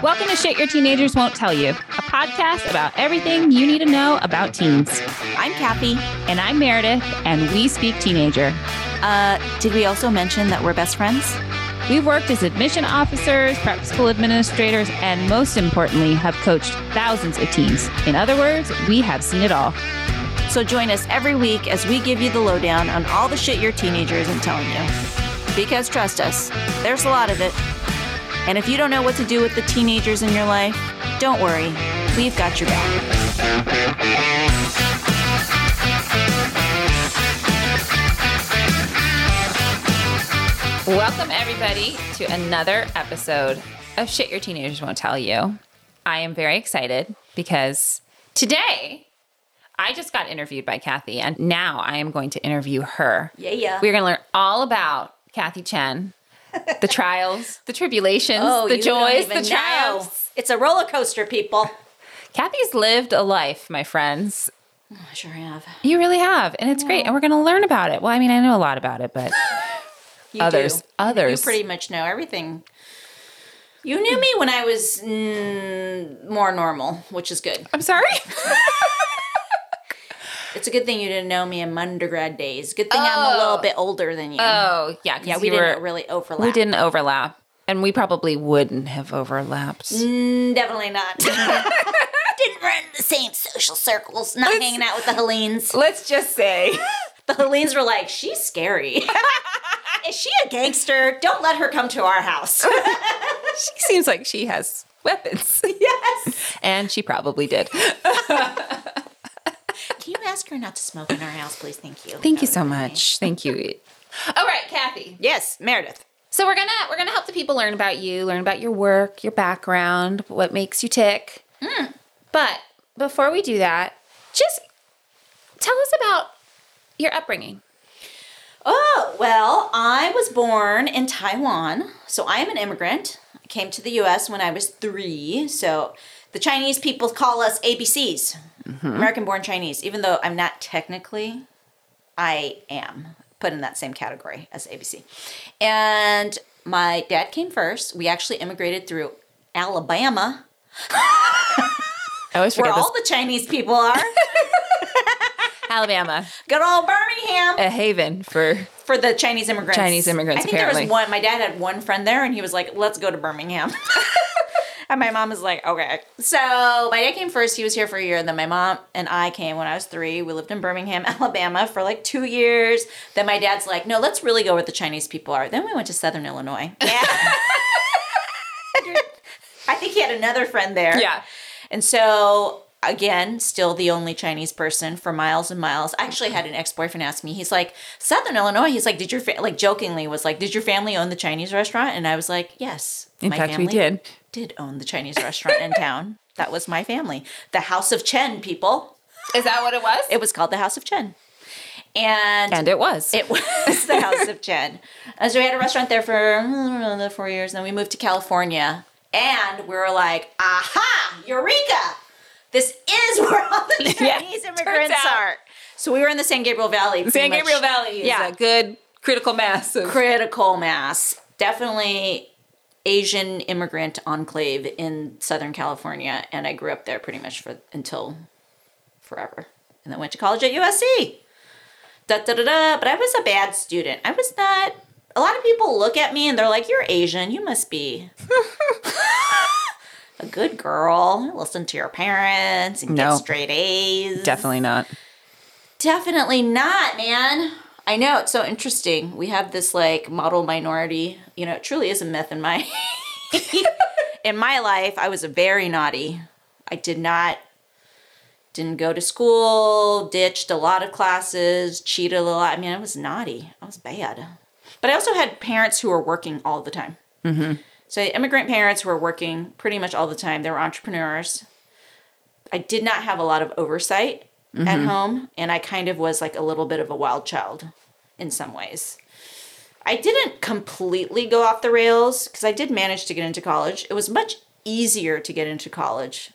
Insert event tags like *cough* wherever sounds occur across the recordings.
Welcome to Shit Your Teenagers Won't Tell You, a podcast about everything you need to know about teens. I'm Cathy. And I'm Meredith, and we speak teenager. Uh, did we also mention that we're best friends? We've worked as admission officers, prep school administrators, and most importantly, have coached thousands of teens. In other words, we have seen it all. So join us every week as we give you the lowdown on all the shit your teenager isn't telling you. Because trust us, there's a lot of it. And if you don't know what to do with the teenagers in your life, don't worry, we've got your back. Welcome, everybody, to another episode of Shit Your Teenagers Won't Tell You. I am very excited because today I just got interviewed by Cathy, and now I am going to interview her. Yeah, yeah. We're going to learn all about Cathy Chen, *laughs* the trials, the tribulations, Oh, the joys, the know. triumphs. It's a roller coaster, people. Cathy's lived a life, my friends. I sure have. You really have, and it's great. And we're going to learn about it. Well, I mean, I know a lot about it, but *laughs* You Others- do. others. You pretty much know everything. You knew me when I was mm, more normal, which is good. I'm sorry. *laughs* It's a good thing you didn't know me in my undergrad days. Good thing I'm a Oh. little bit older than you. oh, yeah. yeah, we didn't were- really overlap. We didn't overlap, and we probably wouldn't have overlapped. Mm, definitely not. *laughs* didn't run the same social circles. Not Let's- hanging out with the Hellenes. Let's just say, *laughs* The Hellenes were like, "She's scary. *laughs* Is she a gangster? Don't let her come to our house." she seems like she has weapons, yes. and she probably did. Can you ask her not to smoke in our house, please? Thank you. Thank you so would be nice. much. Thank you. All right, Cathy. Yes, Meredith. So we're gonna we're gonna help the people learn about you, learn about your work, your background, what makes you tick. Hmm. But before we do that, just tell us about your upbringing. Oh, well, I was born in Taiwan, so I am an immigrant. I came to the US when I was three, so the Chinese people call us ABCs, American born Chinese, even though I'm not technically, I am put in that same category as ABC. And my dad came first. We actually immigrated through Alabama, I always where this. all the Chinese people are. *laughs* Alabama, Good old Birmingham. a haven for for the Chinese immigrants. Chinese immigrants, I think there apparently. was one. My dad had one friend there, and he was like, "Let's go to Birmingham." *laughs* and my mom was like, "Okay." So my dad came first. He was here for a year, and then my mom and I came when I was three. We lived in Birmingham, *laughs* Alabama, for like two years. Then my dad's like, "No, let's really go where the Chinese people are." Then we went to Southern Illinois. *laughs* Yeah. I think he had another friend there. yeah. And so again, still the only Chinese person for miles and miles. I actually had an ex-boyfriend ask me. He's like, "Southern Illinois." He's like, "Did your fa-, like jokingly was like, "Did your family own the Chinese restaurant?" And I was like, "Yes." In fact, we did. Did own the Chinese restaurant in town. That was my family. The House of Chen people. Is that what it was? It was called the House of Chen. And and it was. it was the House of Chen. *laughs* And so we had a restaurant there for mm, another four years. Then we moved to California. And we were like, aha, Eureka! This is where all the *laughs* Yeah, Chinese turns immigrants out. are. So we were in the San Gabriel Valley. San much. Gabriel Valley is Yeah. a good critical mass of Critical mass. Definitely Asian immigrant enclave in Southern California. And I grew up there pretty much for until forever. And then went to college at USC. Da, da, da, da. But I was a bad student. I was not. A lot of people look at me and they're like, You're Asian. You must be *laughs* a good girl. Listen to your parents and No. get straight A's. definitely not. Definitely not, man. I know it's so interesting. We have this like model minority. You know, it truly is a myth in my *laughs* in my life. I was a very naughty. I did not didn't go to school, ditched a lot of classes, cheated a lot. I mean, I was naughty. I was bad. But I also had parents who were working all the time. Mm-hmm. So immigrant parents who were working pretty much all the time. They were entrepreneurs. I did not have a lot of oversight at mm-hmm. home, and I kind of was like a little bit of a wild child in some ways. I didn't completely go off the rails because I did manage to get into college. It was much easier to get into college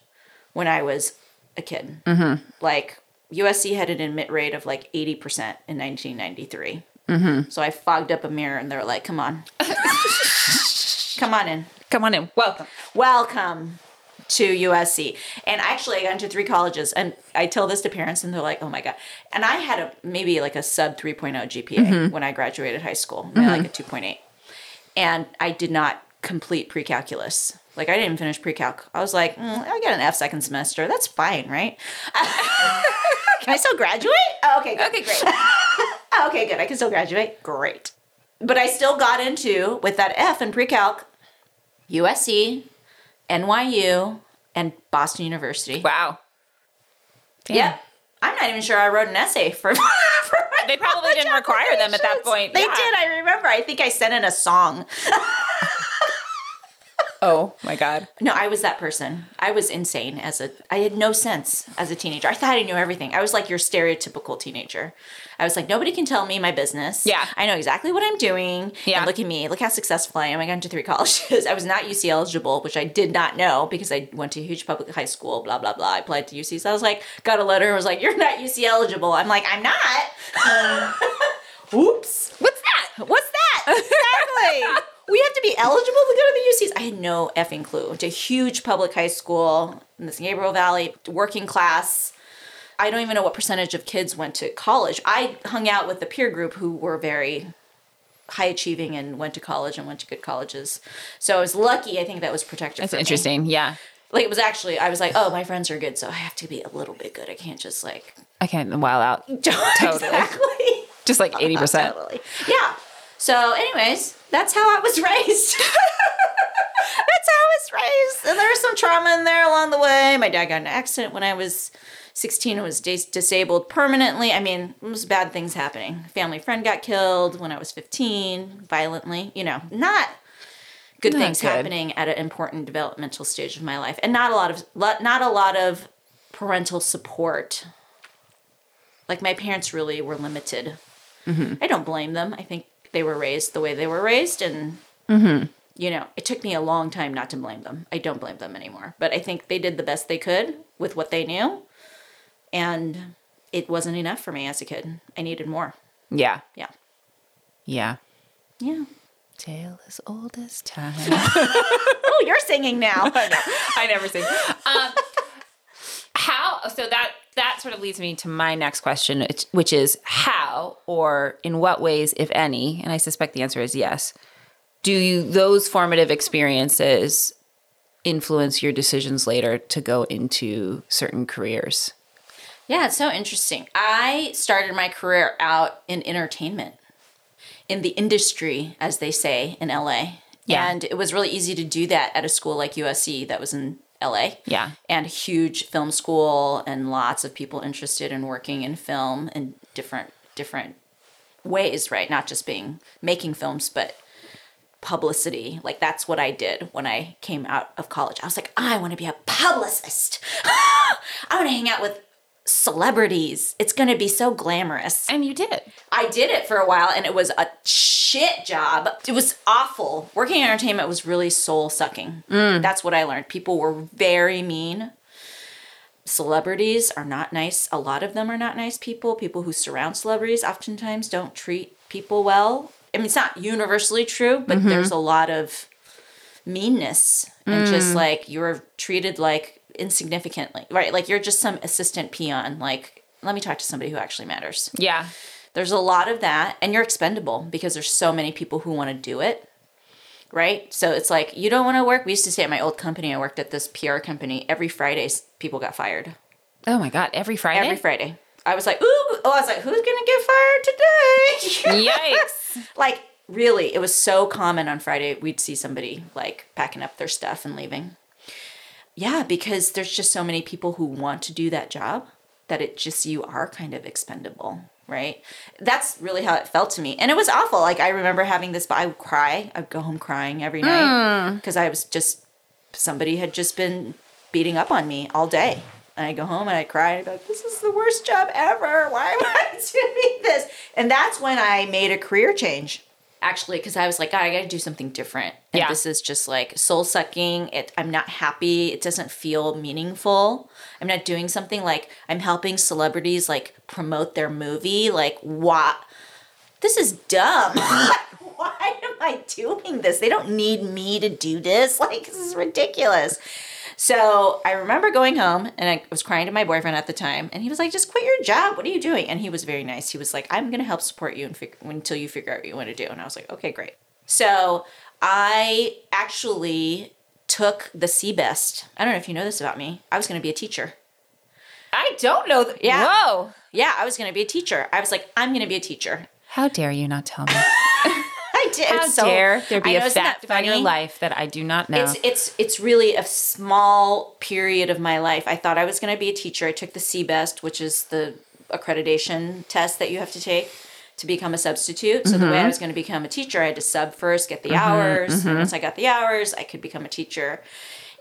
when I was a kid. Mm-hmm. Like USC had an admit rate of like 80% in 1993. Mm-hmm. So I fogged up a mirror and they're like, come on. *laughs* Come on in. Come on in. Welcome. Welcome to USC. And actually, I got into three colleges, and I tell this to parents, and they're like, "Oh my god!" And I had a maybe like a sub 3.0 GPA when I graduated high school, maybe like a 2.8, and I did not complete pre-calculus. Like I didn't even finish pre-calc. I was like, mm, I got an F second semester. That's fine, right? *laughs* Can I still graduate? Oh, okay, good. Okay, great. *laughs* Oh, okay, good. I can still graduate. Great. But I still got into, with that F in pre calc, USC, NYU, and Boston University. Wow. Damn. Yeah. I'm not even sure I wrote an essay for. *laughs* for my They probably didn't require them at that point. They Yeah. did. I remember. I think I sent in a song. *laughs* Oh my God. No, I was that person. I was insane as a. I had no sense as a teenager. I thought I knew everything. I was like your stereotypical teenager. I was like, nobody can tell me my business. Yeah. I know exactly what I'm doing. Yeah. And look at me. Look how successful I am. I got into three *laughs* colleges. I was not UC eligible, which I did not know because I went to a huge public high school. Blah blah blah. I applied to UC. So I was like, got a letter. and was like, you're not UC eligible. I'm like, I'm not. Um, *laughs* Oops. What's that? What's that? Exactly. *laughs* we have to be eligible to go to the UCs. I had no effing clue. It's a huge public high school in the San Gabriel Valley, working class. I don't even know what percentage of kids went to college. I hung out with the peer group who were very high achieving and went to college and went to good colleges. So I was lucky. I think that was protective. That's for me. interesting. Yeah. Like it was actually, I was like, oh, my friends are good, so I have to be a little bit good. I can't just like I can't wow out. *laughs* totally. exactly. Just like 80%. *laughs* Totally. Yeah. So, anyways, that's how I was *laughs* raised. that's how I was raised. And there was some trauma in there along the way. My dad got in an accident when I was 16 and was dis- disabled permanently. I mean, it was bad things happening. Family friend got killed when I was 15, violently. You know, not good Not things good. happening at an important developmental stage of my life, and not a lot of not a lot of parental support. Like my parents really were limited. Mm-hmm. I don't blame them. I think they were raised the way they were raised, and you know, it took me a long time not to blame them. I don't blame them anymore, but I think they did the best they could with what they knew, and it wasn't enough for me as a kid. I needed more. Yeah. Yeah, Yeah. yeah. Tale as old as time. *laughs* Oh, you're singing now. *laughs* I never sing. Um? So that that sort of leads me to my next question, which- which is how or in what ways, if any, and I suspect the answer is yes. Do you those formative experiences influence your decisions later to go into certain careers? Yeah, it's so interesting. I started my career out in entertainment, in the industry, as they say in LA. Yeah. And it was really easy to do that at a school like USC that was in LA. Yeah. And a huge film school and lots of people interested in working in film in different different ways, right? Not just being making films, but publicity. Like that's what I did when I came out of college. I was like, I want to be a publicist. *laughs* I want to hang out with celebrities. It's going to be so glamorous. And you did. I did it for a while and it was a shit job. It was awful. Working in entertainment was really soul sucking. Mm. That's what I learned. People were very mean. Celebrities are not nice. A lot of them are not nice people. People who surround celebrities oftentimes don't treat people well. I mean, it's not universally true, but mm-hmm. there's a lot of meanness and just mm. like you're treated like insignificantly, right? Like you're just some assistant peon. Like, let me talk to somebody who actually matters. Yeah. There's a lot of that, and you're expendable because there's so many people who want to do it. Right? So it's like, you don't want to work. We used to say at my old company, I worked at this PR company, every Friday, people got fired. Oh my God. Every Friday? Every Friday. I was like, ooh, oh, I was like, who's going to get fired today? Yikes. *laughs* like, really, it was so common on Friday, we'd see somebody like packing up their stuff and leaving. Yeah, because there's just so many people who want to do that job that it just, you are kind of expendable, right? That's really how it felt to me. And it was awful. Like, I remember having this, I would cry. I'd go home crying every hmm. night because I was just, somebody had just been beating up on me all day. And I'd go home and I'd cry and I'd be like, this is the worst job ever. Why am I doing this? And that's when I made a career change. Actually, because I was like, I got to do something different. And Yeah. this is just like soul sucking. It, I'm not happy. It doesn't feel meaningful. I'm not doing something like I'm helping celebrities like promote their movie. Like, what? This is dumb. *laughs* Why am I doing this? They don't need me to do this. Like, this is ridiculous. So I remember going home and I was crying to my boyfriend at the time, and he was like, "Just quit your job. What are you doing?" And he was very nice. He was like, "I'm going to help support you and fig- until you figure out what you want to do." And I was like, "Okay, great." So I actually took the CBEST. I don't know if you know this about me. I was going to be a teacher. I don't know. Th- Yeah. Whoa. Yeah, I was going to be a teacher. I was like, I'm going to be a teacher. How dare you not tell me? *laughs* Did. How so- dare there be know, a fact about your life that I do not know? It's it's it's really a small period of my life. I thought I was going to be a teacher. I took the CBEST, which is the accreditation test that you have to take to become a substitute. So the way I mm-hmm. was going to become a teacher, I had to sub first, get the mm-hmm. hours. And once I got the hours, I could become a teacher.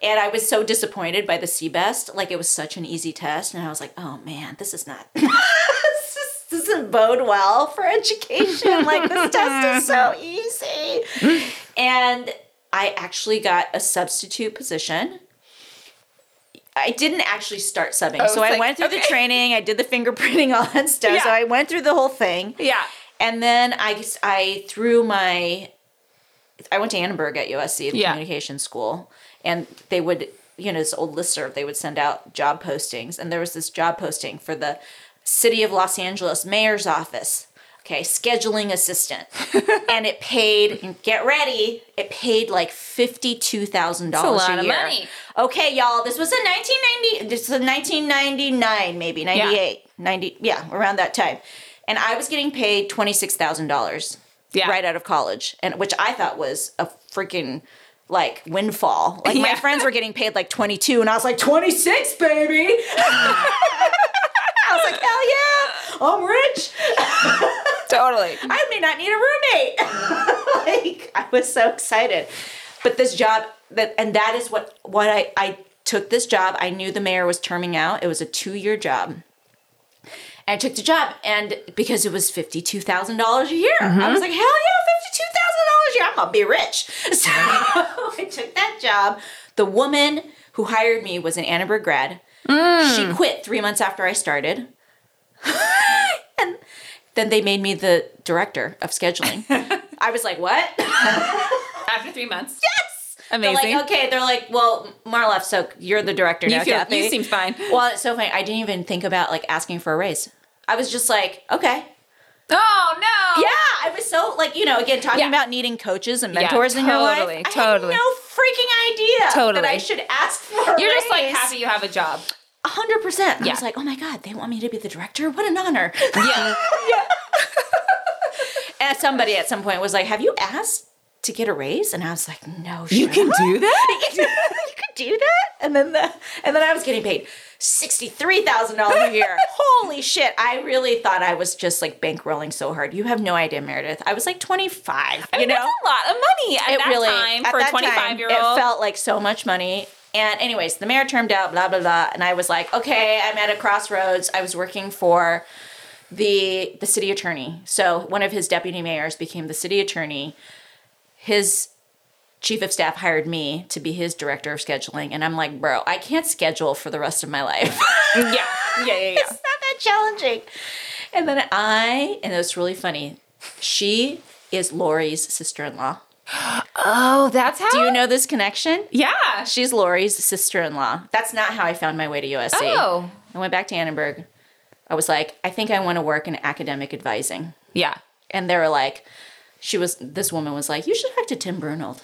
And I was so disappointed by the CBEST. Like it was such an easy test, and I was like, "Oh man, this is not. *laughs* *laughs* doesn't bode well for education. Like this test is so *laughs* easy." And I actually got a substitute position. I didn't actually start subbing. I was so I went through the training, I did the fingerprinting, all that stuff. So I went through the whole thing. yeah. And then I, I threw my, I went to Annenberg at USC, the Yeah. communication school, and they would, you know, this old listserv, they would send out job postings. And there was this job posting for the city of Los Angeles mayor's office. Okay, scheduling assistant. *laughs* and it paid, get ready, it paid like $52,000 That's a lot of year. money. Okay, y'all, this was in 1990, this was 1999, maybe, 98, 90, yeah, around that time. And I was getting paid $26,000 Yeah. right out of college, and which I thought was a freaking like windfall. Like my *laughs* friends were getting paid like 22 and I was like 26, baby. *laughs* I was like, "Hell yeah. I'm rich." Totally. I may not need a roommate. *laughs* like I was so excited. But this job that and that is what what I I took this job. I knew the mayor was terming out. It was a 2-year job. And I took the job and because it was $52,000 a year. I mm-hmm. was like, "Hell yeah, $52,000 a year. I'm going to be rich." *laughs* So *laughs* I took that job. The woman who hired me was an Annenberg grad. She mm. quit 3 months after I started. *laughs* and then they made me the director of scheduling. *laughs* I was like, what? *laughs* After three months. yes. Amazing. They're like, okay. They're like, well, Marlef, so you're the director You now, feel Cathy. you seem fine. well, it's so funny. I didn't even think about like asking for a raise. I was just like, okay. Oh no. Yeah, I was so like, you know, again, talking Yeah. about needing coaches and Yeah, mentors in your life. totally, totally. no freaking idea Totally. that I should ask for You're just like happy you have a job. A hundred percent. I Yeah. was like, oh my God, they want me to be the director? What an honor. *laughs* Yeah. And somebody at some point was like, Have you asked to get a raise? And I was like, No, you can up. do that? *laughs* you could do that? And then the and then I was getting paid sixty-three thousand dollars a year. *laughs* Holy shit. I really thought I was just like bankrolling so hard. You have no idea, Meredith. I was like 25. I mean, you know? that's a lot of money at it that really time at for a 25 time, year It old. felt like so much money. And anyways, the mayor termed out, blah blah blah, and I was like, okay, I'm at a crossroads. I was working for the the city attorney. So one of his deputy mayors became the city attorney. His chief of staff hired me to be his director of scheduling, and I'm like, bro, I can't schedule for the rest of my life. *laughs* yeah. Yeah. Yeah. Yeah. *laughs* it's not that challenging. And then I, and it was really funny. She is Lori's sister-in-law. Oh, that's how. Do you know this connection? Yeah. She's Lori's sister-in-law. That's not how I found my way to USC. Oh. I went back to Annenberg. I was like, I think I want to work in academic advising. Yeah. And they were like, she was this woman was like, you should talk to Tim Brunold.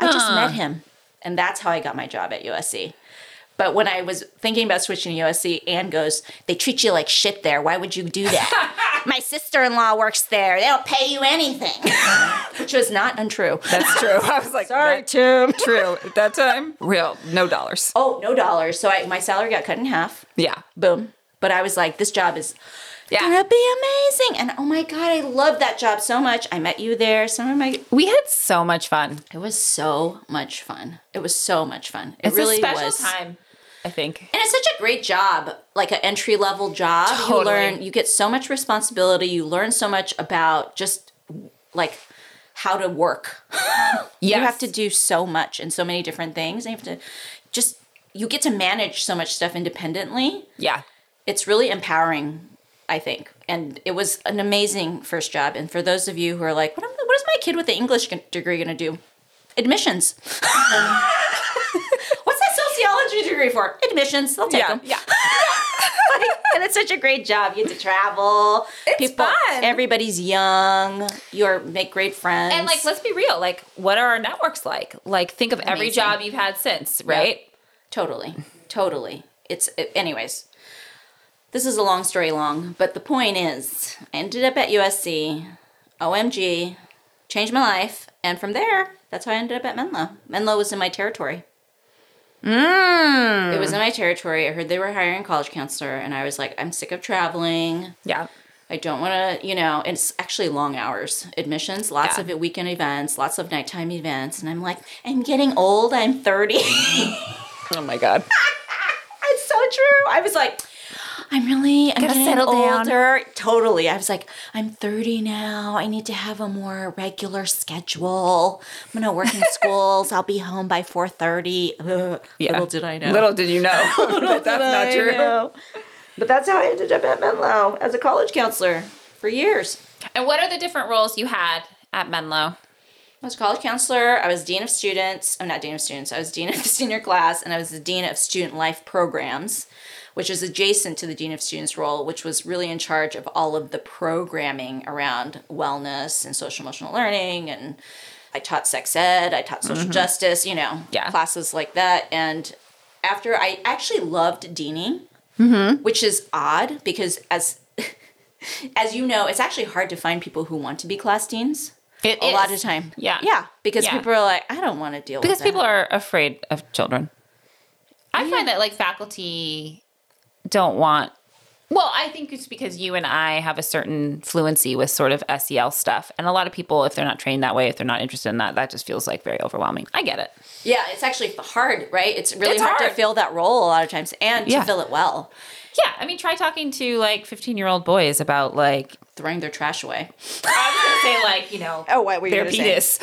I just met him. And that's how I got my job at USC. But when I was thinking about switching to USC, Anne goes, They treat you like shit there. Why would you do that? *laughs* my sister in law works there. They don't pay you anything. *laughs* Which was not untrue. That's true. *laughs* I was like, Sorry, that- Tim. *laughs* true. At that time, real, no dollars. Oh, no dollars. So I, my salary got cut in half. Yeah. Boom. But I was like, this job is Yeah. gonna be amazing. And oh my God, I love that job so much. I met you there. Some of my We had so much fun. It was so much fun. It was so much fun. It It's really a special was. time, I think. And it's such a great job, like an entry level job. You learn, you get so much responsibility. You learn so much about just like how to work. *laughs* You have to do so much and so many different things. And you have to just, you get to manage so much stuff independently. Yeah. It's really empowering, I think. And it was an amazing first job. And for those of you who are like, what, am- what does my kid with the English degree going to do? Admissions. *laughs* What's that sociology degree for? Admissions. They'll take Yeah, them. yeah. *laughs* and it's such a great job. You get to travel. It's fun. Everybody's young. You make great friends. And like, let's be real. Like, what are our networks like? Like, think of every job you've had since, right? Totally. Totally. It's, anyways, this is a long story long, but the point is, I ended up at USC, OMG, changed my life, and from there, that's how I ended up at Menlo. Menlo was in my territory. Mm. It was in my territory. I heard they were hiring a college counselor, and I was like, I'm sick of traveling. Yeah. I don't want to, you know, it's actually long hours. Admissions, lots Yeah. of weekend events, lots of nighttime events. And I'm like, I'm getting old. I'm 30. *laughs* Oh my God. *laughs* it's so true. I was like, I'm really, I'm Gotta getting settle down. older. Totally. I was like, I'm 30 now. I need to have a more regular schedule. I'm gonna work in *laughs* schools. I'll be home by 4:30. Ugh. Yeah. Little did I know. Little did you know that *laughs* *laughs* that's not I true. know. But that's how I ended up at Menlo as a college counselor for years. And what are the different roles you had at Menlo? I was a college counselor. I was dean of students. I'm not dean of students. I was dean of the senior class, and I was the dean of student life programs, which is adjacent to the dean of students role, which was really in charge of all of the programming around wellness and social emotional learning. And I taught sex ed. I taught social mm-hmm. justice. You know, Yeah. classes like that. And after I actually loved deaning, mm-hmm. which is odd because as *laughs* as you know, it's actually hard to find people who want to be class deans It a lot of time. Yeah. Yeah. Because Yeah. people are like, I don't want to deal with Because people are afraid of children. I find that like faculty don't want. Well, I think it's because you and I have a certain fluency with sort of SEL stuff. And a lot of people, if they're not trained that way, if they're not interested in that, that just feels like very overwhelming. I get it. Yeah, it's actually hard, right? It's really It's hard, hard. to fill that role a lot of times and Yeah. to fill it well. Yeah. I mean, try talking to like 15 year old boys about like, Throwing their trash away. I was going to say like, you know, Oh, what were you their gonna say? penis.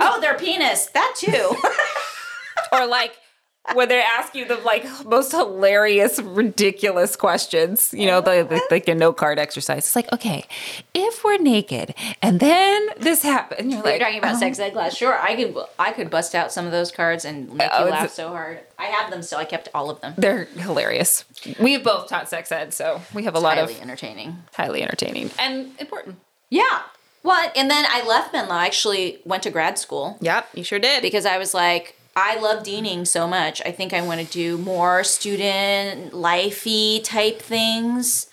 Oh, their penis. That too. *laughs* or like where they ask you the like most hilarious, ridiculous questions. You know, the, the, like a note card exercise. It's like, okay, if we're naked and then this happened, you're You're like, talking about uh-huh. sex ed class. Sure, I could I could bust out some of those cards and make Oh, you it's- laugh so hard. I have them still. I kept all of them. they're hilarious. We've both taught sex ed, so we have a lot Highly of entertaining. highly entertaining and important. Yeah. Well, and then I left Menlo. I actually went to grad school. Yep, you sure did. because I was like, I love deaning so much. I think I want to do more student lifey type things.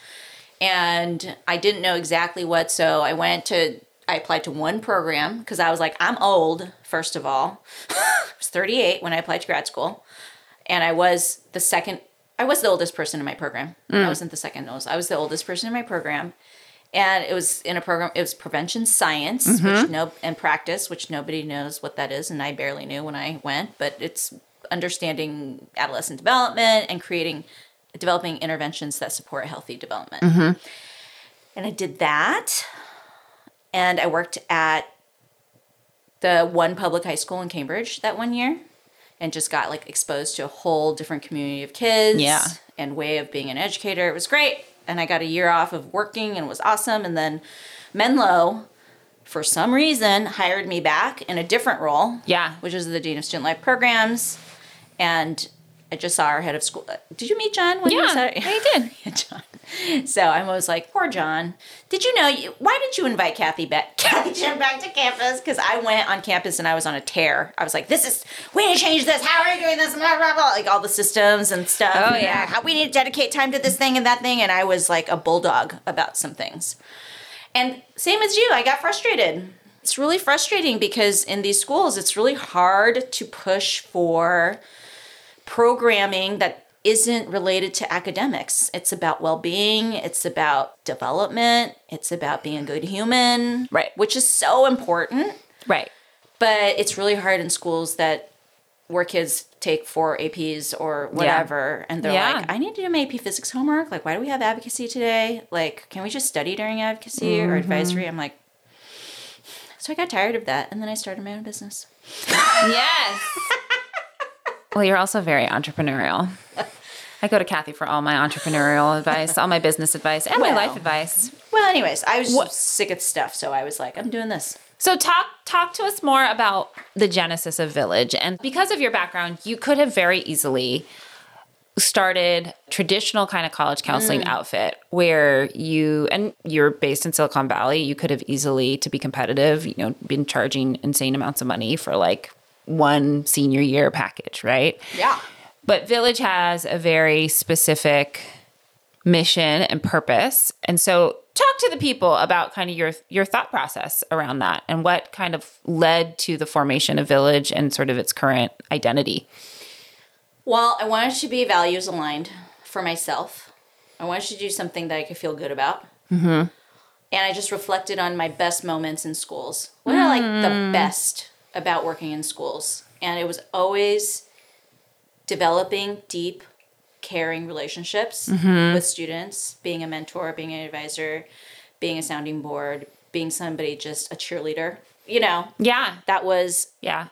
And I didn't know exactly what, so I went to I applied to one program because I was like, I'm old, first of all. *laughs* I was 38 when I applied to grad school. And I was the second I was the oldest person in my program. Mm. I wasn't the second oldest. I was the oldest person in my program. And it was in a program it was prevention science, which mm-hmm. no and practice, which nobody knows what that is, and I barely knew when I went, but it's understanding adolescent development and creating developing interventions that support healthy development. Mm-hmm. And I did that. And I worked at the one public high school in Cambridge that one year and just got like exposed to a whole different community of kids Yeah. and way of being an educator. It was great. And I got a year off of working and it was awesome. And then Menlo, for some reason, hired me back in a different role. Yeah. Which is the Dean of Student Life Programs. And I just saw our head of school. Uh, did you meet John when you yeah, was I did. *laughs* yeah, John. So I was like, poor John. Did you know? You, why did you invite Cathy back, *laughs* Cathy Jim back to campus? Because I went on campus and I was on a tear. I was like, this is we need to change this. How are we doing this? Blah, blah, blah. Like all the systems and stuff. Oh, yeah. how we need to dedicate time to this thing and that thing. And I was like a bulldog about some things. And same as you, I got frustrated. It's really frustrating because in these schools, it's really hard to push for programming that isn't related to academics. It's about well being, it's about development, it's about being a good human, Right. Which is so important. Right. But it's really hard in schools that where kids take four APs or whatever, and they're Yeah. like, I need to do my AP physics homework. Like, why do we have advocacy today? Like, can we just study during advocacy or mm-hmm. advisory? I'm like, so I got tired of that, and then I started my own business. Yes. *laughs* well, you're also very entrepreneurial. I go to Kathy for all my entrepreneurial advice, all my business advice, and my life advice. Well, anyways, I was just sick of stuff, so I was like, I'm doing this. So talk talk to us more about the genesis of Village. And because of your background, you could have very easily started traditional kind of college counseling mm. outfit where you and you're based in Silicon Valley, you could have easily to be competitive, you know, been charging insane amounts of money for like one senior year package, right? Yeah. But Village has a very specific mission and purpose. And so talk to the people about kind of your your thought process around that and what kind of led to the formation of Village and sort of its current identity. Well, I wanted to be values aligned for myself. I wanted to do something that I could feel good about. Mm-hmm. And I just reflected on my best moments in schools. What are like the best about working in schools? And it was always developing deep, caring relationships mm-hmm. with students, being a mentor, being an advisor, being a sounding board, being somebody just a cheerleader. You know, Yeah. that was Yeah.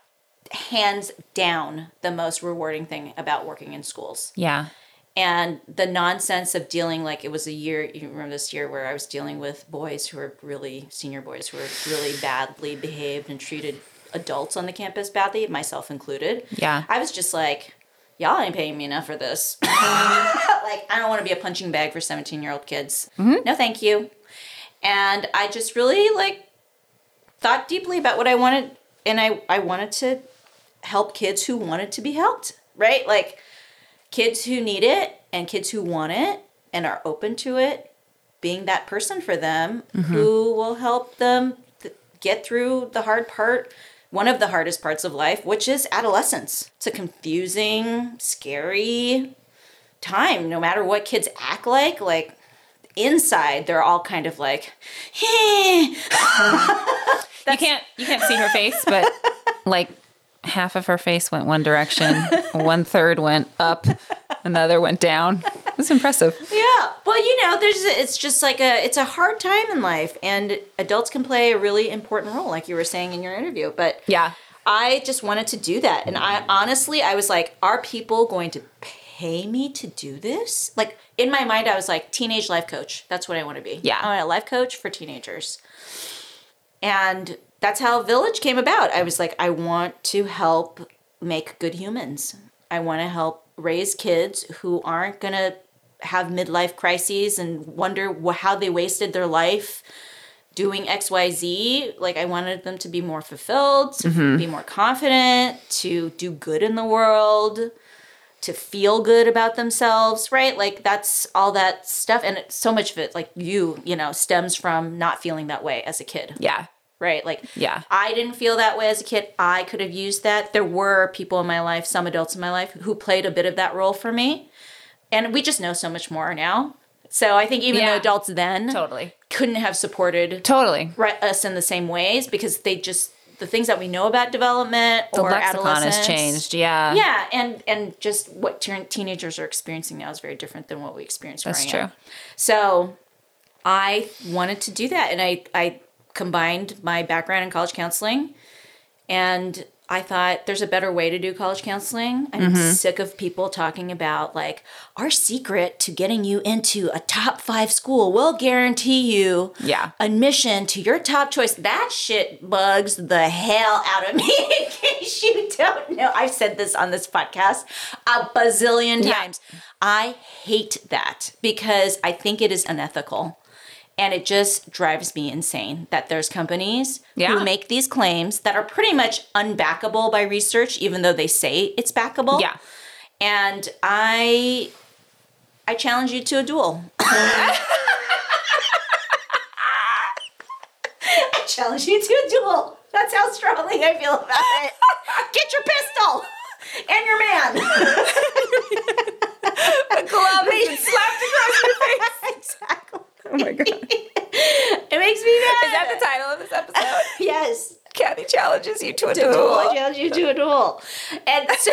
hands down the most rewarding thing about working in schools Yeah. and the nonsense of dealing like it was a year you remember this year where i was dealing with boys who were really senior boys who were really badly behaved and treated adults on the campus badly myself included. Yeah. i was just like y'all ain't paying me enough for this. *laughs* Like i don't want to be a punching bag for 17 year old kids mm-hmm. no thank you. And i just really like thought deeply about what i wanted and i i wanted to help kids who wanted to be helped right? Like kids who need it and kids who want it and are open to it being that person for them mm-hmm. who will help them th- get through the hard part one of the hardest parts of life which is adolescence it's a confusing scary time no matter what kids act like like inside they're all kind of like *laughs* you can't you can't see her face, but like half of her face went one direction, one third went up, another went down. *laughs* It's impressive. Yeah. Well, you know, there's it's just like a it's a hard time in life and adults can play a really important role like you were saying in your interview, but Yeah. I just wanted to do that. And I honestly I was like are people going to pay me to do this? Like in my mind I was like teenage life coach. That's what I want to be. Yeah. I want a life coach for teenagers. And that's how Village came about. I was like I want to help make good humans. I want to help raise kids who aren't going to have midlife crises and wonder how they wasted their life doing XYZ. Like, I wanted them to be more fulfilled, to mm-hmm. be more confident, to do good in the world, to feel good about themselves, right? Like, that's all that stuff. And it, so much of it, like you, you know, stems from not feeling that way as a kid Yeah. right? Like, Yeah. I didn't feel that way as a kid. I could have used that. There were people in my life, some adults in my life, who played a bit of that role for me. And we just know so much more now. So I think even Yeah. the adults then Totally. couldn't have supported Totally. us in the same ways because they just the things that we know about development The or lexicon adolescence has changed. Yeah. yeah, and and just what teen- teenagers are experiencing now is very different than what we experienced. That's growing true. up. So, I wanted to do that, and I I combined my background in college counseling, and I thought there's a better way to do college counseling. I'm Mm-hmm. sick of people talking about like our secret to getting you into a top five school will guarantee you Yeah. admission to your top choice. That shit bugs the hell out of me. *laughs* In case you don't know, I've said this on this podcast a bazillion Yeah. times. I hate that because I think it is unethical. And it just drives me insane that there's companies Yeah. who make these claims that are pretty much unbackable by research, even though they say it's backable. Yeah. And I I challenge you to a duel. *laughs* I challenge you to a duel. That's how strongly I feel about it. Get your pistol and your man. *laughs* Glove slapped across your face. *laughs* exactly. Oh my god. *laughs* It makes me mad. Is that the title of this episode? *laughs* Yes. Cathy challenges you to a To a duel. I challenge you to a duel. And so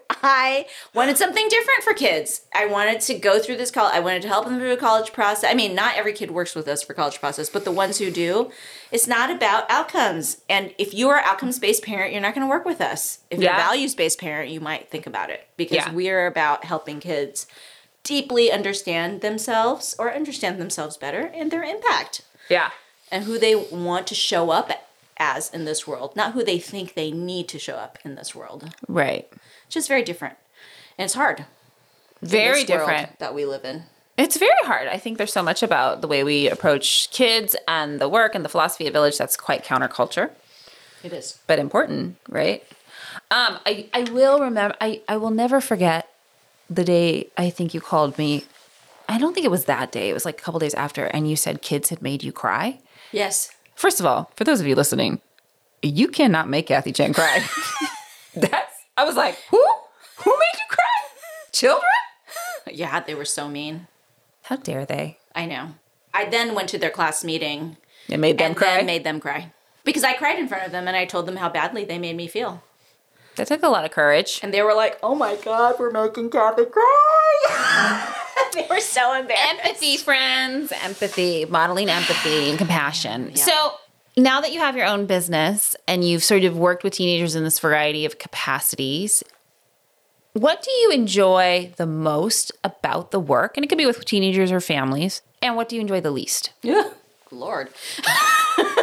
*laughs* I wanted something different for kids. I wanted to go through this college. I wanted to help them through the college process. I mean, not every kid works with us for college process, but the ones who do, it's not about outcomes. And if you are outcomes based parent, you're not going to work with us. If you're a values based parent, you might think about it because Yeah. we're about helping kids deeply understand themselves or understand themselves better and their impact Yeah. and who they want to show up as in this world, not who they think they need to show up in this world. Right. It's just very different. And it's hard. Very different. that we live in. It's very hard. I think there's so much about the way we approach kids and the work and the philosophy of village that's quite counterculture, It is. but important, right? Um, I, I will remember, I, I will never forget the day I think you called me. I don't think it was that day. It was like a couple days after, and you said kids had made you cry. Yes. First of all, for those of you listening, you cannot make Cathy Chen cry. *laughs* That's, I was like, who? Who made you cry? Children? Yeah, they were so mean. How dare they? I know. I then went to their class meeting It made them and cry. then made them cry. Because I cried in front of them and I told them how badly they made me feel. That took a lot of courage. And they were like, oh my God, we're making Cathy cry. *laughs* they were so embarrassed. Empathy, friends. Empathy, modeling empathy and compassion. So now that you have your own business and you've sort of worked with teenagers in this variety of capacities, what do you enjoy the most about the work? And it could be with teenagers or families. And what do you enjoy the least? Yeah. *laughs* Lord. *laughs*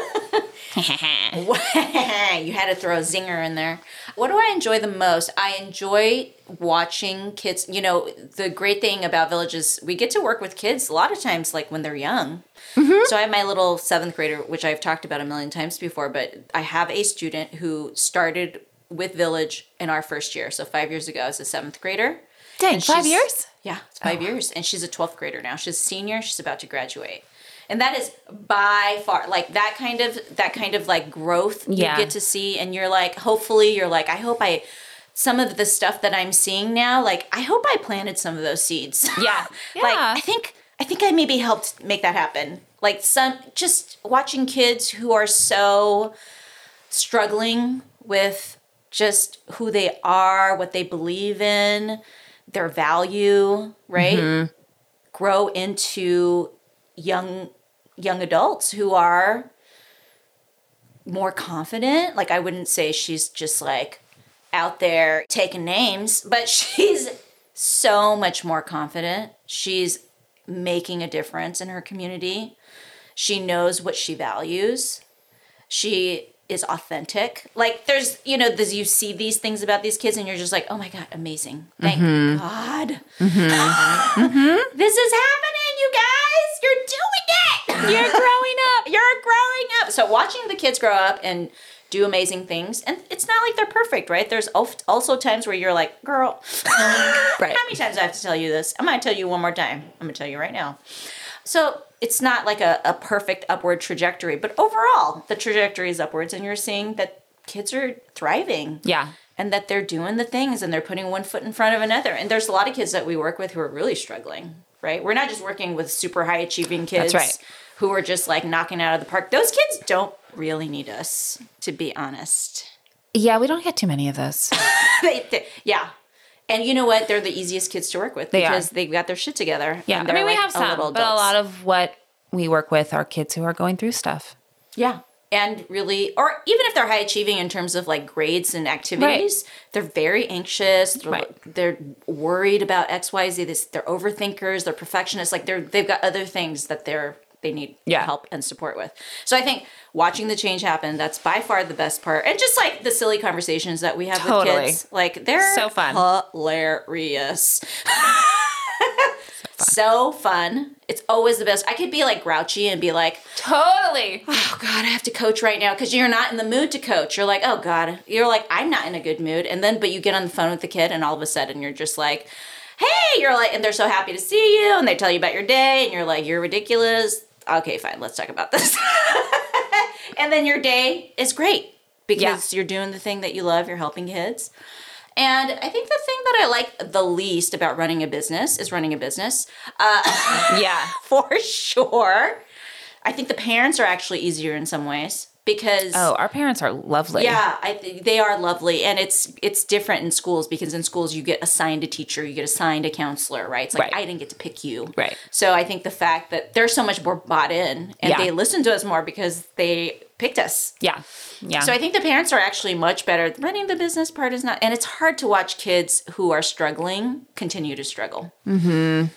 *laughs* you had to throw a zinger in there. What do I enjoy the most? I enjoy watching kids. You know, the great thing about Village is we get to work with kids a lot of times, like when they're young. Mm-hmm. So I have my little seventh grader, which I've talked about a million times before, but I have a student who started with Village in our first year. So five years ago as a seventh grader. Dang, five years? Yeah, it's five years. And she's a 12th grader now. She's a senior. She's about to graduate. And that is by far like that kind of that kind of like growth Yeah. you get to see and you're like hopefully you're like I hope I some of the stuff that I'm seeing now like I hope I planted some of those seeds. *laughs* Yeah. like I think I think I maybe helped make that happen. Like some just watching kids who are so struggling with just who they are, what they believe in, their value, right? Mm-hmm. Grow into young young adults who are more confident. Like I wouldn't say she's just like out there taking names, but *laughs* she's so much more confident. She's making a difference in her community. She knows what she values. She is authentic. Like there's, you know, there's you see these things about these kids and you're just like, oh my God, amazing. Thank God. Mm-hmm. *laughs* mm-hmm. This is happening. You're doing it. You're growing up. You're growing up. So watching the kids grow up and do amazing things, and it's not like they're perfect, right? There's also times where you're like, girl, *laughs* Right. how many times do I have to tell you this? I'm going to tell you one more time. I'm going to tell you right now. So it's not like a, a perfect upward trajectory, but overall, the trajectory is upwards, and you're seeing that kids are thriving Yeah. and that they're doing the things and they're putting one foot in front of another. And there's a lot of kids that we work with who are really struggling, right? We're not just working with super high achieving kids That's right. who are just like knocking out of the park. Those kids don't really need us, to be honest. Yeah, we don't get too many of those. *laughs* they, they- yeah. And you know what? They're the easiest kids to work with They are. because they've got their shit together. Yeah, I mean, they're, we like, have some, but a lot of what we work with are kids who are going through stuff. Yeah. And really, or even if they're high achieving in terms of like grades and activities, they're very anxious. They're, Right. they're worried about X, Y, Z. This, they're overthinkers. They're perfectionists. Like they're they've got other things that they're they need Yeah. help and support with. So I think watching the change happen, that's by far the best part. And just like the silly conversations that we have Totally. with kids, like they're So fun. hilarious. *laughs* so fun. It's always the best. I could be like grouchy and be like, Totally. oh god i have to coach right now. Because you're not in the mood to coach. You're like oh god. You're like i'm not in a good mood. And then but you get on the phone with the kid and all of a sudden you're just like hey! You're like and they're so happy to see you and they tell you about your day and you're like you're ridiculous. Okay fine. Let's talk about this. *laughs* And then your day is great because you're doing the thing that you love. You're helping kids and I think the thing that I like the least about running a business is running a business. Uh, *laughs* Yeah. for sure. I think the parents are actually easier in some ways because Oh, our parents are lovely. yeah, I th- they are lovely, and it's it's different in schools because in schools you get assigned a teacher, you get assigned a counselor, right? It's like Right. I didn't get to pick you, Right. So I think the fact that they're so much more bought in and Yeah. they listen to us more because they picked us. Yeah. Yeah. So I think the parents are actually much better. Running the business part is not, and it's hard to watch kids who are struggling continue to struggle. Mm-hmm.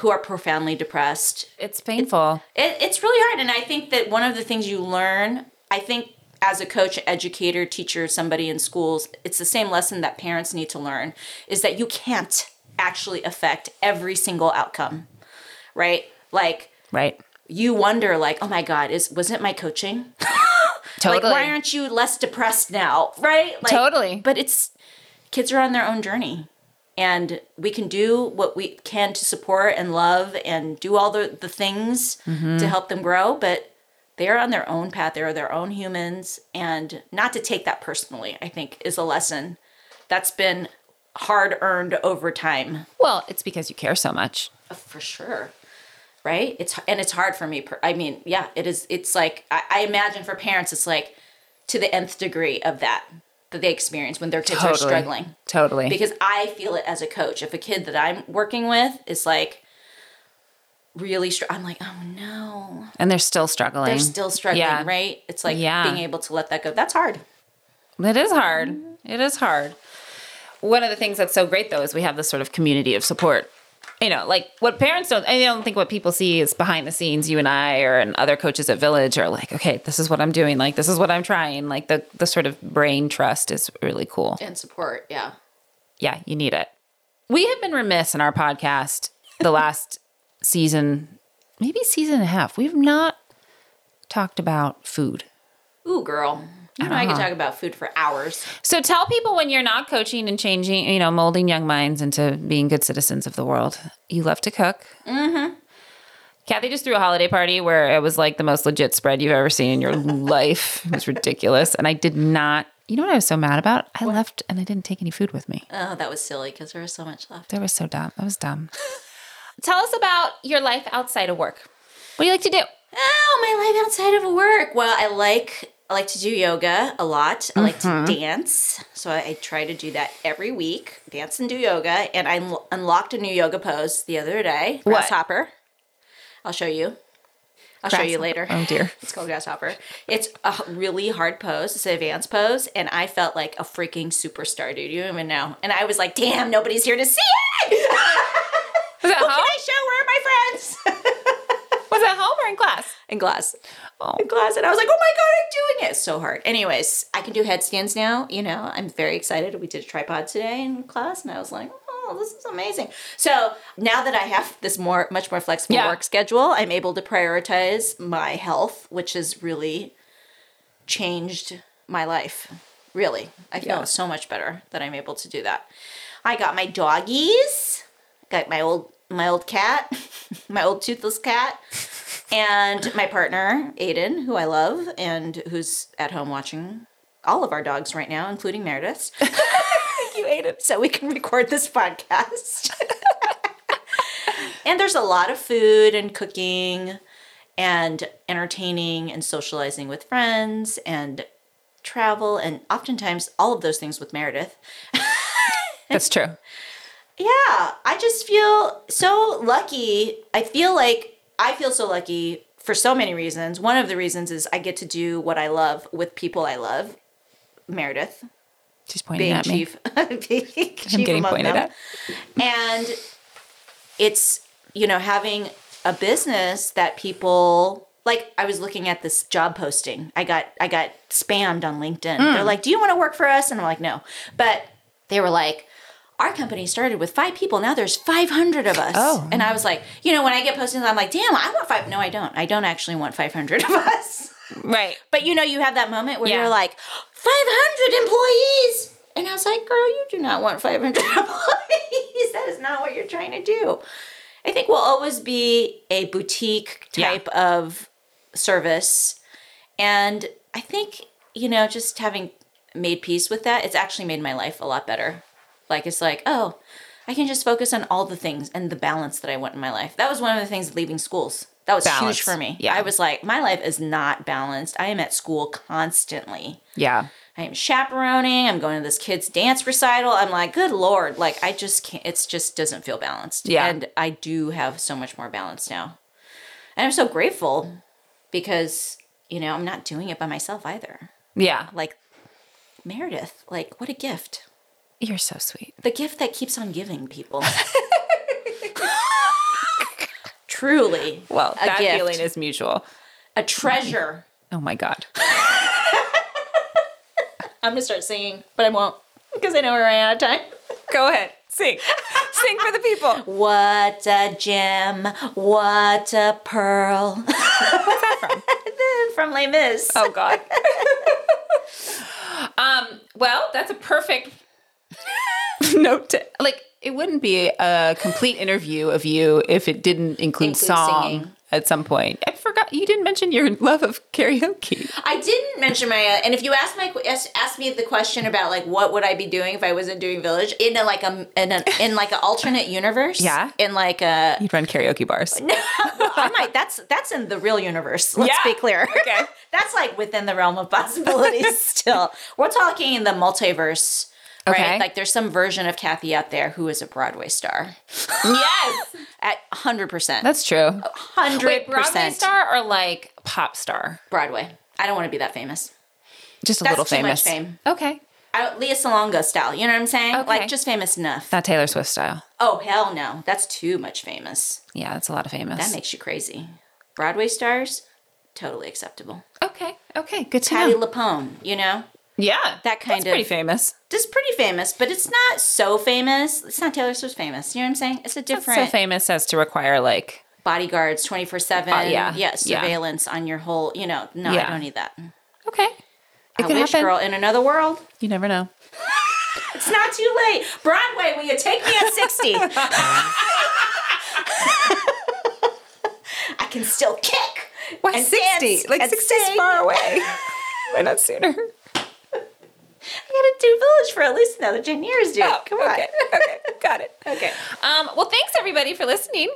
Who are profoundly depressed, it's painful. it, it's really hard and i think that one of the things you learn i think as a coach, educator, teacher, somebody in schools, it's the same lesson that parents need to learn is that you can't actually affect every single outcome. Right? Like Right. You wonder like, "Oh my god, is was it my coaching?" Totally. *laughs* Like why aren't you less depressed now? Right? Like, Totally. But it's kids are on their own journey. And we can do what we can to support and love and do all the, the things Mm-hmm. to help them grow, but they're on their own path. They're their own humans. And not to take that personally, I think, is a lesson that's been hard earned over time. Well, it's because you care so much. For sure. Right? It's and it's hard for me. per- I mean, yeah, it is. It's like I, I imagine for parents, it's like to the nth degree of that that they experience when their kids are struggling. Totally. Because I feel it as a coach. If a kid that I'm working with is like really, str- I'm like, oh no, and they're still struggling. they're still struggling. Yeah. Right? It's like Yeah. being able to let that go. That's hard. It is hard. It is hard. One of the things that's so great though is we have this sort of community of support. You know, like what parents don't, I don't think what people see is behind the scenes. You and I, or and other coaches at Village, are like, okay, this is what I'm doing. Like, this is what I'm trying. Like the the sort of brain trust is really cool. And support. Yeah. Yeah, you need it. We have been remiss in our podcast the last season, maybe season and a half. We've not talked about food. Ooh, girl. You know, I Uh-huh. could talk about food for hours. So tell people when you're not coaching and changing, you know, molding young minds into being good citizens of the world. You love to cook. Mm-hmm. Cathy just threw a holiday party where it was like the most legit spread you've ever seen in your *laughs* life. It was ridiculous. And I did not, you know what I was so mad about? I left and I didn't take any food with me. Oh, that was silly because there was so much left. That was so dumb. That was dumb. *laughs* Tell us about your life outside of work. What do you like to do? Oh, my life outside of work. Well, I like I like to do yoga a lot. I like Mm-hmm. to dance, so I, I try to do that every week. Dance and do yoga, and I unlocked a new yoga pose the other day. What? Grasshopper. I'll show you. I'll show you later. Oh, dear. It's called grasshopper. It's a really hard pose. It's an advanced pose, and I felt like a freaking superstar, dude. You don't even know. And I was like, "Damn, nobody's here to see it." *laughs* It What can? I show? Where are my friends? *laughs* Was it home or in class? in class. Oh. In class, and I was like, "Oh my god, I'm doing it!" It's so hard. Anyways, I can do headstands now. You know, I'm very excited. We did a tripod today in class, and I was like, "Oh, this is amazing." So now that I have this more, much more flexible Yeah. work schedule, I'm able to prioritize my health, which has really changed my life. Really, I feel Yeah. so much better that I'm able to do that. I got my doggies. Got my old my old cat, *laughs* my old toothless cat, and my partner Aiden, who I love and who's at home watching all of our dogs right now, including Meredith. *laughs* Thank you, Aiden. So we can record this podcast. and there's a lot of food and cooking and entertaining and socializing with friends and travel and oftentimes all of those things with Meredith. That's true. Yeah, I just feel so lucky. I feel like I feel so lucky for so many reasons. One of the reasons is I get to do what I love with people I love. Meredith, She's pointing being at me. *laughs* being chief I'm getting pointed them. at. And it's, you know, having a business that people like I was looking at this job posting. I got I got spammed on LinkedIn. Hmm. They're like, "Do you want to work for us?" And I'm like, "No." But they were like, "Our company started with 5 people. Now there's 500 of us." Oh. And I was like, you know, when I get postings, I'm like, "Damn, I want 5." No, I don't. I don't actually want 500 of us. Right. But you know, you have that moment where Yeah. you're like, 500 employees. And I was like, girl, you do not want 500 *laughs* employees. That is not what you're trying to do. I think we'll always be a boutique Yeah. type of service. And I think, you know, just having made peace with that, it's actually made my life a lot better. Like, it's like, oh, I can just focus on all the things and the balance that I want in my life. That was one of the things leaving schools. That was Balance. huge for me. Yeah. I was like, my life is not balanced. I am at school constantly. Yeah. I am chaperoning. I'm going to this kid's dance recital. I'm like, good lord, like I just can't. It's just doesn't feel balanced. Yeah. and I do have so much more balance now, and I'm so grateful because you know I'm not doing it by myself either. Yeah. Like Meredith, like what a gift. You're so sweet. The gift that keeps on giving people. *laughs* Truly, Well, that gift. feeling is mutual. a treasure. Oh my God. *laughs* I'm gonna start singing, but I won't because I know we're running out of time. Go ahead. Sing. Sing for the people. *laughs* What a gem, what a pearl. What's that from? From Les Mis. Oh God. um, well, that's a perfect *laughs* note to like it wouldn't be a complete interview of you if it didn't include, Include song singing. at some point. I forgot you didn't mention your love of karaoke. I didn't mention my, uh, and if you ask my ask, me the question about like what would I be doing if I wasn't doing Village in a, like a in a in like an alternate universe, Yeah. in like a You'd run karaoke bars. *laughs* No, I might. That's that's in the real universe. Let's Yeah. be clear. Okay. *laughs* that's like within the realm of possibilities. still, we're talking the multiverse. Okay. Right? Like there's some version of Cathy out there who is a Broadway star yes, *laughs* at 100%. that's true. 100% Wait, Broadway star or like pop star? Broadway. I don't want to be that famous. Just a That's little too famous. much fame. Okay, I, Lea Salonga style. You know what I'm saying? Okay. Like just famous enough. not Taylor Swift style. oh, hell no. That's too much famous. Yeah, that's a lot of famous. That makes you crazy. Broadway stars, totally acceptable. okay, okay, good to Patti know. LuPone, you know? Yeah, That kind that's pretty famous. This is pretty famous, but it's not so famous. It's not Taylor Swift famous. You know what I'm saying? It's a different so famous as to require like bodyguards 24 7. Uh, yeah, Yeah, yeah. surveillance on your whole, you know, no, Yeah. I don't need that. okay. It I wish, happen. girl, in another world. You never know. *laughs* It's not too late. Broadway, will you take me at 60? *laughs* I can still kick. Why 60? Like 60 is far away. *laughs* Why not sooner? Do Village for at least another 10 years, dude. Oh, Come on. okay. *laughs* okay. Got it. Okay. Um, well, thanks everybody for listening.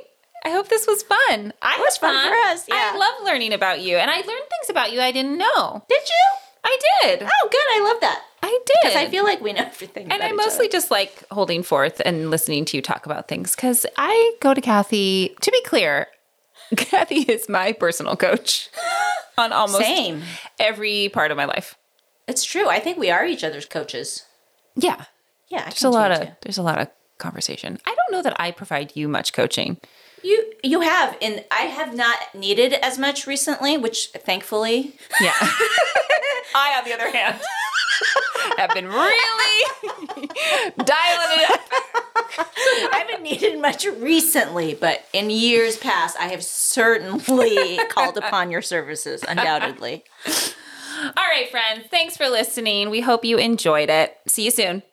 I hope this was fun. I It was had fun for us, yeah. I love learning about you, and I learned things about you I didn't know. Did you? I did. Oh, good. I love that. I did. Because I feel like we know everything. and I mostly just like holding forth and listening to you talk about things because I go to Cathy. To be clear, *laughs* Cathy is my personal coach *gasps* on almost Same. every part of my life. It's true. I think we are each other's coaches. Yeah, Yeah, I there's a lot of too. there's a lot of conversation. I don't know that I provide you much coaching. You you have, and I have not needed as much recently, which thankfully. Yeah. *laughs* I, on the other hand, *laughs* have been really *laughs* dialing it up. I haven't needed much recently, but in years past, I have certainly called upon your services, undoubtedly. All right, friends. Thanks for listening. We hope you enjoyed it. See you soon.